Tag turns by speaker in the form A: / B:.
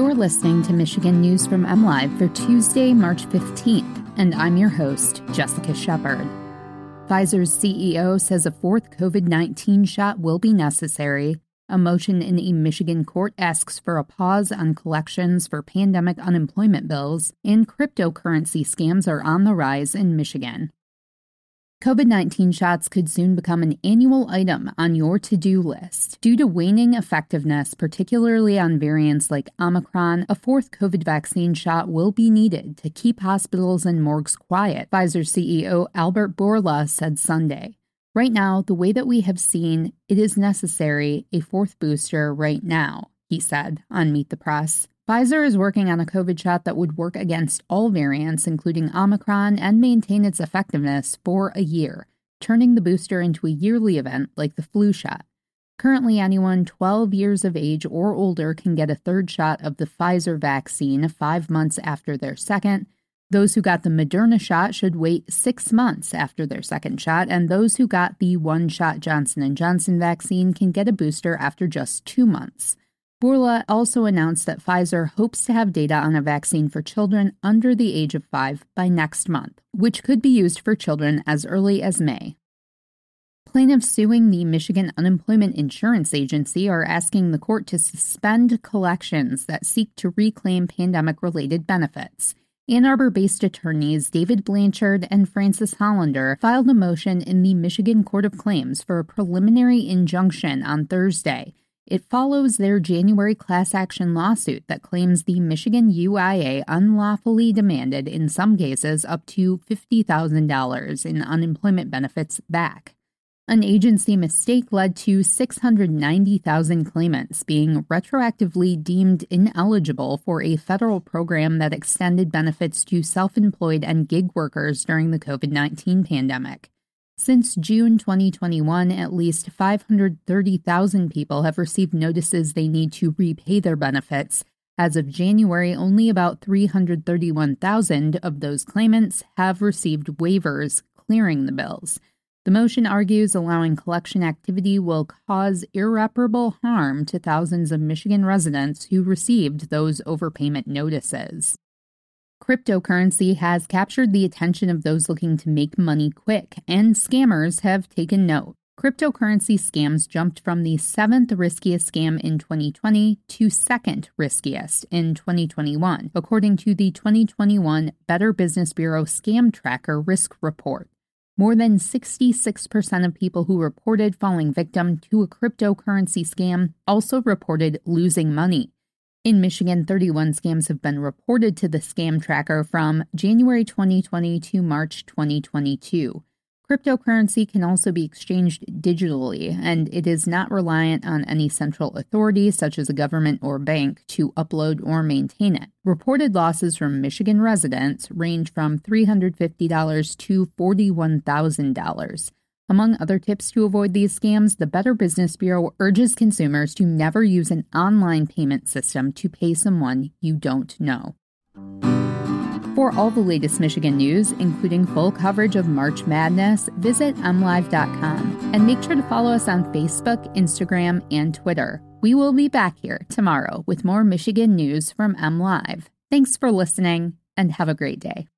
A: You're listening to Michigan News from MLive for Tuesday, March 15th, and I'm your host, Jessica Shepard. Pfizer's CEO says a fourth COVID 19 shot will be necessary. A motion in a Michigan court asks for a pause on collections for pandemic unemployment bills, and cryptocurrency scams are on the rise in Michigan. COVID 19 shots could soon become an annual item on your to do list. Due to waning effectiveness, particularly on variants like Omicron, a fourth COVID vaccine shot will be needed to keep hospitals and morgues quiet, Pfizer CEO Albert Bourla said Sunday. Right now, the way that we have seen, it is necessary a fourth booster right now, he said on Meet the Press. Pfizer is working on a COVID shot that would work against all variants, including Omicron, and maintain its effectiveness for a year, turning the booster into a yearly event like the flu shot. Currently, anyone 12 years of age or older can get a third shot of the Pfizer vaccine five months after their second. Those who got the Moderna shot should wait six months after their second shot, and those who got the one-shot Johnson & Johnson vaccine can get a booster after just two months. Bourla also announced that Pfizer hopes to have data on a vaccine for children under the age of five by next month, which could be used for children as early as May. Plaintiffs suing the Michigan Unemployment Insurance Agency are asking the court to suspend collections that seek to reclaim pandemic related benefits. Ann Arbor based attorneys David Blanchard and Frances Hollander filed a motion in the Michigan Court of Claims for a preliminary injunction on Thursday it follows their January class action lawsuit that claims the Michigan UIA unlawfully demanded, in some cases, up to $50,000 in unemployment benefits back. An agency mistake led to 690,000 claimants being retroactively deemed ineligible for a federal program that extended benefits to self employed and gig workers during the COVID 19 pandemic. Since June 2021, at least 530,000 people have received notices they need to repay their benefits. As of January, only about 331,000 of those claimants have received waivers clearing the bills. The motion argues allowing collection activity will cause irreparable harm to thousands of Michigan residents who received those overpayment notices. Cryptocurrency has captured the attention of those looking to make money quick, and scammers have taken note. Cryptocurrency scams jumped from the seventh riskiest scam in 2020 to second riskiest in 2021, according to the 2021 Better Business Bureau Scam Tracker Risk Report. More than 66% of people who reported falling victim to a cryptocurrency scam also reported losing money. In Michigan, 31 scams have been reported to the scam tracker from January 2020 to March 2022. Cryptocurrency can also be exchanged digitally, and it is not reliant on any central authority, such as a government or bank, to upload or maintain it. Reported losses from Michigan residents range from $350 to $41,000. Among other tips to avoid these scams, the Better Business Bureau urges consumers to never use an online payment system to pay someone you don't know. For all the latest Michigan news, including full coverage of March Madness, visit mlive.com and make sure to follow us on Facebook, Instagram, and Twitter. We will be back here tomorrow with more Michigan news from MLive. Thanks for listening and have a great day.